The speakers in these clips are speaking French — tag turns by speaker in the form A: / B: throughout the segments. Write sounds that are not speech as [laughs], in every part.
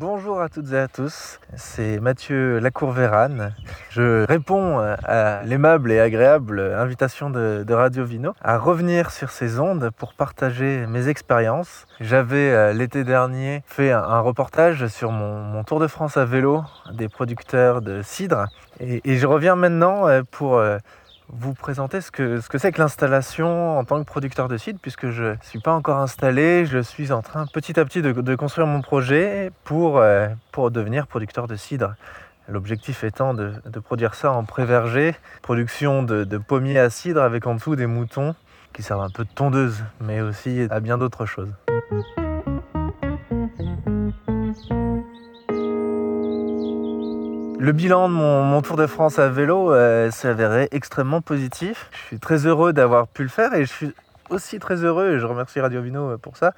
A: Bonjour à toutes et à tous, c'est Mathieu Lacour-Vérane. Je réponds à l'aimable et agréable invitation de, Radio Vino à revenir sur ces ondes pour partager mes expériences. J'avais euh, l'été dernier fait un, reportage sur mon, tour de France à vélo des producteurs de cidre et, je reviens maintenant euh, pour euh, vous présenter ce que ce que c'est que l'installation en tant que producteur de cidre, puisque je ne suis pas encore installé, je suis en train petit à petit de, construire mon projet pour, euh, pour devenir producteur de cidre. L'objectif étant de, produire ça en pré-verger, production de, de pommiers à cidre avec en dessous des moutons qui servent un peu de tondeuse, mais aussi à bien d'autres choses. Le bilan de mon, Tour de France à vélo euh, extrêmement positif. Je suis très heureux d'avoir pu le faire et je suis aussi très heureux, et je remercie Radio Vino euh, pour ça,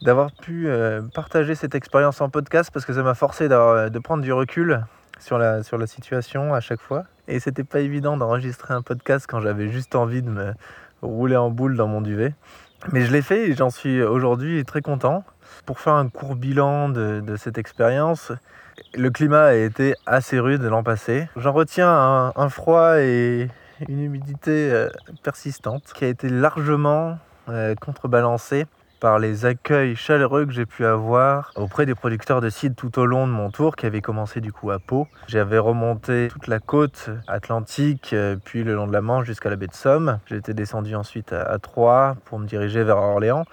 A: d'avoir pu euh, partager cette expérience en podcast parce que ça m'a forcé de prendre du recul sur la, sur la situation à chaque fois. Et c'était pas évident d'enregistrer un podcast quand j'avais juste envie de me rouler en boule dans mon duvet. Mais je l'ai fait et j'en suis aujourd'hui très content. Pour faire un court bilan de, cette expérience, le climat a été assez rude l'an passé. J'en retiens un, froid et une humidité euh, persistante qui a été largement euh, contrebalancée par les accueils chaleureux que j'ai pu avoir auprès des producteurs de cidre tout au long de mon tour qui avait commencé du coup à Pau. J'avais remonté toute la côte atlantique euh, puis le long de la Manche jusqu'à la baie de Somme. J'étais descendu ensuite à Troyes pour me diriger vers Orléans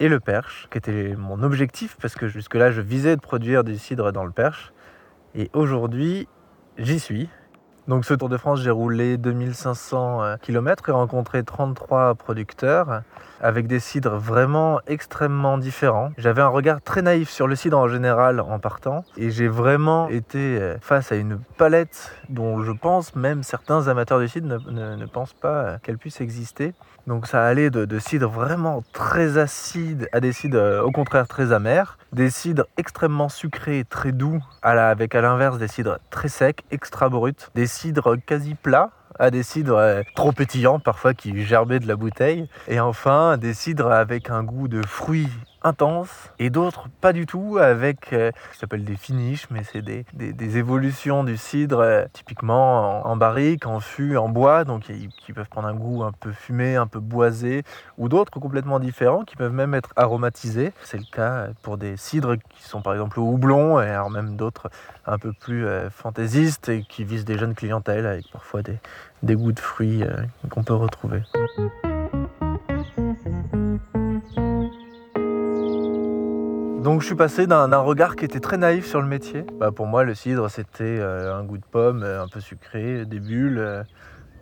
A: et le Perche, qui était mon objectif, parce que jusque-là, je visais de produire du cidre dans le Perche. Et aujourd'hui, j'y suis. Donc ce Tour de France, j'ai roulé 2500 euh, km et rencontré 33 producteurs avec des cidres vraiment extrêmement différents. J'avais un regard très naïf sur le cidre en général en partant et j'ai vraiment été euh, face à une palette dont je pense même certains amateurs de cidre ne, pensent pas euh, qu'elle puisse exister. Donc ça allait de, de cidres vraiment très acides à des cidres au contraire très amers, des cidres extrêmement sucrés, très doux, avec à l'inverse des cidres très secs, extra bruts, des cidres quasi plats à des cidres trop pétillants parfois qui gerbaient de la bouteille. Et enfin des cidres avec un goût de fruits intense et d'autres pas du tout avec euh, ce qui s'appelle des finishes mais c'est des, des, évolutions du cidre euh, typiquement en, barrique, en fût, en bois donc qui peuvent prendre un goût un peu fumé, un peu boisé ou d'autres complètement différents qui peuvent même être aromatisés. C'est le cas pour des cidres qui sont par exemple au houblon et alors même d'autres un peu plus euh, fantaisistes et qui visent des jeunes clientèles avec parfois des, des goûts de fruits qu'on peut retrouver. Donc je suis passé d'un regard qui était très naïf sur le métier. Bah, pour moi, le cidre, c'était euh, un goût de pomme euh, un peu sucré, des bulles, euh,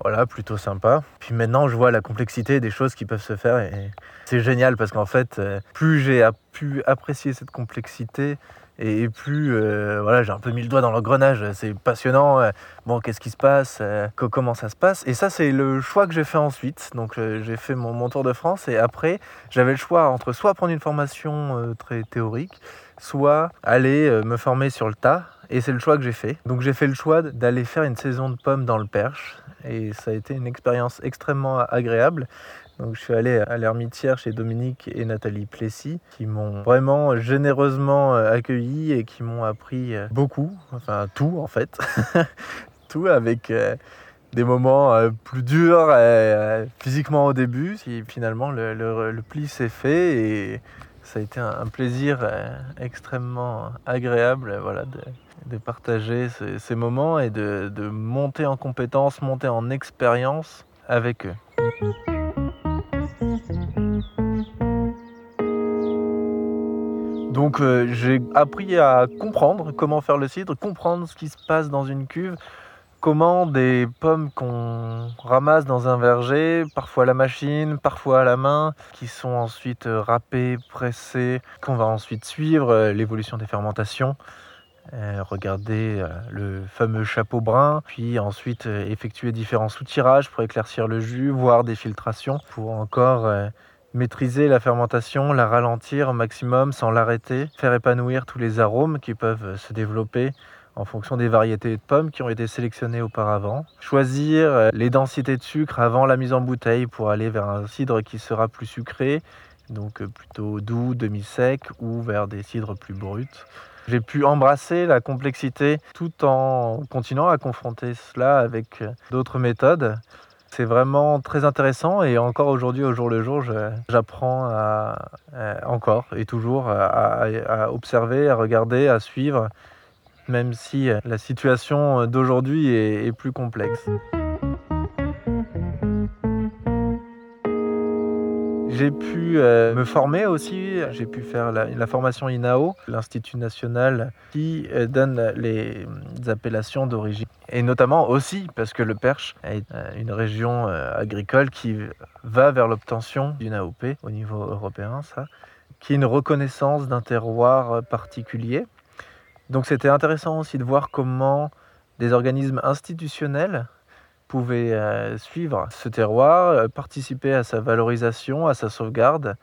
A: voilà, plutôt sympa. Puis maintenant, je vois la complexité des choses qui peuvent se faire et c'est génial parce qu'en fait, plus j'ai pu apprécier cette complexité, et plus euh, voilà j'ai un peu mis le doigt dans l'engrenage. C'est passionnant euh, bon qu'est-ce qui se passe euh, comment ça se passe? Et ça c'est le choix que j'ai fait ensuite. Donc j'ai fait mon, tour de France et après j'avais le choix entre soit prendre une formation très théorique soit aller me former sur le tas et c'est le choix que j'ai fait. Donc j'ai fait le choix d'aller faire une saison de pommes dans le Perche. Et ça a été une expérience extrêmement agréable. Donc je suis allé à l'ermitière chez Dominique et Nathalie Plessis qui m'ont vraiment généreusement euh, accueilli et qui m'ont appris euh, beaucoup, enfin tout en fait, [laughs] tout avec euh, des moments plus durs physiquement au début. Et finalement le, pli s'est fait et ça a été un, plaisir extrêmement agréable voilà, de, partager ces, moments et de, monter en compétences, monter en expérience avec eux. Donc euh, j'ai appris à comprendre comment faire le cidre, comprendre ce qui se passe dans une cuve, comment des pommes qu'on ramasse dans un verger, parfois à la machine, parfois à la main, qui sont ensuite euh, râpées, pressées, qu'on va ensuite suivre euh, l'évolution des fermentations. regarder le fameux chapeau brun, puis ensuite effectuer différents soutirages pour éclaircir le jus, voire des filtrations pour encore maîtriser la fermentation, la ralentir au maximum sans l'arrêter, faire épanouir tous les arômes qui peuvent se développer en fonction des variétés de pommes qui ont été sélectionnées auparavant. Choisir les densités de sucre avant la mise en bouteille pour aller vers un cidre qui sera plus sucré. donc plutôt doux, demi-sec ou vers des cidres plus bruts. J'ai pu embrasser la complexité tout en continuant à confronter cela avec d'autres méthodes. C'est vraiment très intéressant et encore aujourd'hui, au jour le jour, j'apprends encore et toujours à, observer, à regarder, à suivre, même si la situation d'aujourd'hui est plus complexe. J'ai pu euh, me former aussi, j'ai pu faire la, formation INAO, l'Institut national qui euh, donne les, appellations d'origine. Et notamment aussi parce que le Perche est euh, une région agricole qui va vers l'obtention d'une AOP au niveau européen, ça, qui est une reconnaissance d'un terroir particulier. Donc c'était intéressant aussi de voir comment des organismes institutionnels pouvait euh, suivre ce terroir, euh, participer à sa valorisation, à sa sauvegarde,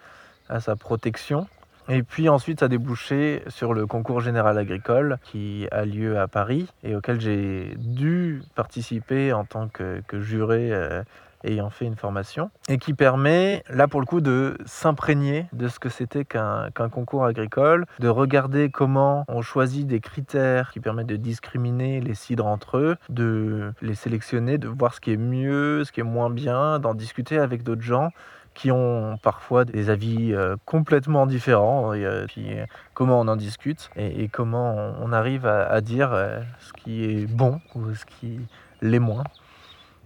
A: à sa protection. Et puis ensuite, ça a débouché sur le concours général agricole qui a lieu à Paris et auquel j'ai dû participer en tant que, juré euh, ayant fait une formation, et qui permet, là pour le coup, de s'imprégner de ce que c'était qu'un concours agricole, de regarder comment on choisit des critères qui permettent de discriminer les cidres entre eux, de les sélectionner, de voir ce qui est mieux, ce qui est moins bien, d'en discuter avec d'autres gens qui ont parfois des avis euh, complètement différents, et euh, puis comment on en discute et, comment on, arrive à, dire euh, ce qui est bon ou ce qui l'est moins.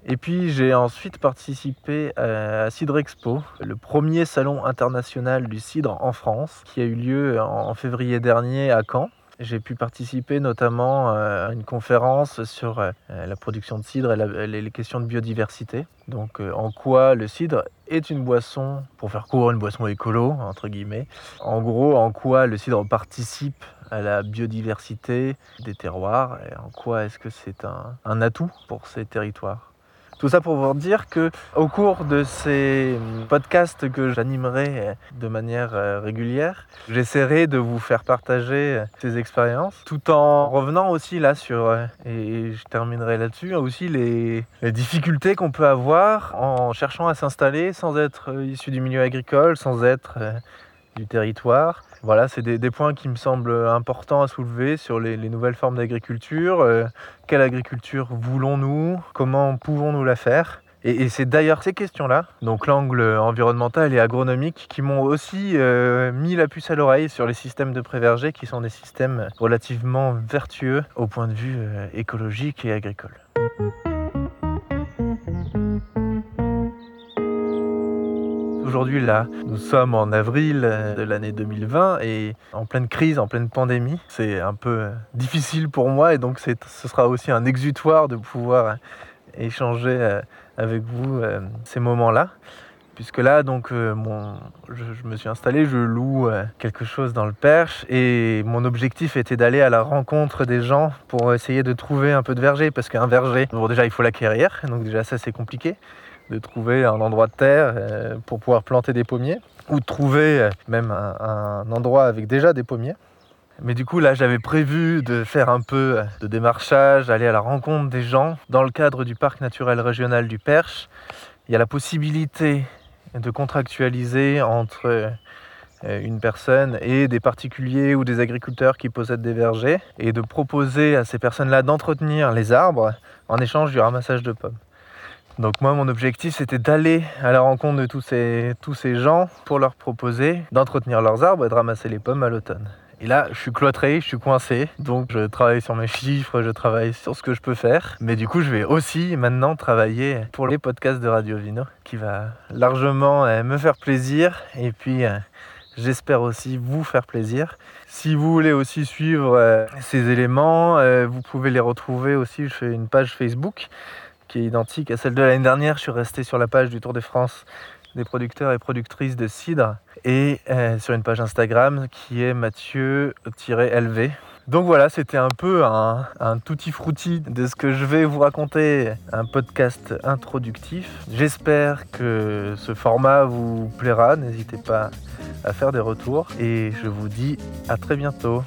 A: Et puis j'ai ensuite participé à Cidre Expo, le premier salon international du cidre en France, qui a eu lieu en février dernier à Caen. J'ai pu participer notamment euh, à une conférence sur euh, la production de cidre et les questions de biodiversité. Donc euh, en quoi le cidre est une boisson, pour faire court, une boisson écolo, entre guillemets. En gros, en quoi le cidre participe à la biodiversité des terroirs et en quoi est-ce que c'est un atout pour ces territoires. Tout ça pour vous dire que au cours de ces podcasts que j'animerai de manière euh, régulière, j'essaierai de vous faire partager ces expériences, tout en revenant aussi là sur, euh, et je terminerai là-dessus, aussi les, difficultés qu'on peut avoir en cherchant à s'installer sans être issu du milieu agricole, sans être euh, du territoire. Voilà, c'est des, points qui me semblent importants à soulever sur les, nouvelles formes d'agriculture. Euh, quelle agriculture voulons-nous? Comment pouvons-nous la faire? Et, c'est d'ailleurs ces questions-là, donc l'angle environnemental et agronomique, qui m'ont aussi euh, mis la puce à l'oreille sur les systèmes de prévergés, qui sont des systèmes relativement vertueux au point de vue euh, écologique et agricole. Aujourd'hui, là, nous sommes en avril euh, de l'année 2020 et en pleine crise, en pleine pandémie. C'est un peu euh, difficile pour moi et donc ce sera aussi un exutoire de pouvoir euh, échanger avec vous ces moments-là. Puisque là, donc, mon, je, me suis installé, je loue quelque chose dans le Perche et mon objectif était d'aller à la rencontre des gens pour essayer de trouver un peu de verger. Parce qu'un verger, bon, déjà, il faut l'acquérir, donc déjà, ça, c'est compliqué de trouver un endroit de terre euh, pour pouvoir planter des pommiers ou de trouver euh, même un, endroit avec déjà des pommiers. Mais du coup, là, j'avais prévu de faire un peu euh, de démarchage, aller à la rencontre des gens. Dans le cadre du parc naturel régional du Perche, il y a la possibilité de contractualiser entre une personne et des particuliers ou des agriculteurs qui possèdent des vergers et de proposer à ces personnes-là d'entretenir les arbres en échange du ramassage de pommes. Donc moi, mon objectif, c'était d'aller à la rencontre de tous ces, tous ces gens pour leur proposer d'entretenir leurs arbres et de ramasser les pommes à l'automne. Et là, je suis cloîtré, je suis coincé, donc je travaille sur mes chiffres, je travaille sur ce que je peux faire. Mais du coup, je vais aussi maintenant travailler pour les podcasts de Radio Vino, qui va largement euh, me faire plaisir et puis euh, j'espère aussi vous faire plaisir. Si vous voulez aussi suivre euh, ces éléments, vous pouvez les retrouver aussi. Je fais une page Facebook qui est identique à celle de l'année dernière. Je suis resté sur la page du Tour de France des producteurs et productrices de cidre et euh, sur une page Instagram qui est Mathieu-LV. Donc voilà, c'était un peu un, un de ce que je vais vous raconter, un podcast introductif. J'espère que ce format vous plaira, n'hésitez pas à faire des retours et je vous dis à très bientôt.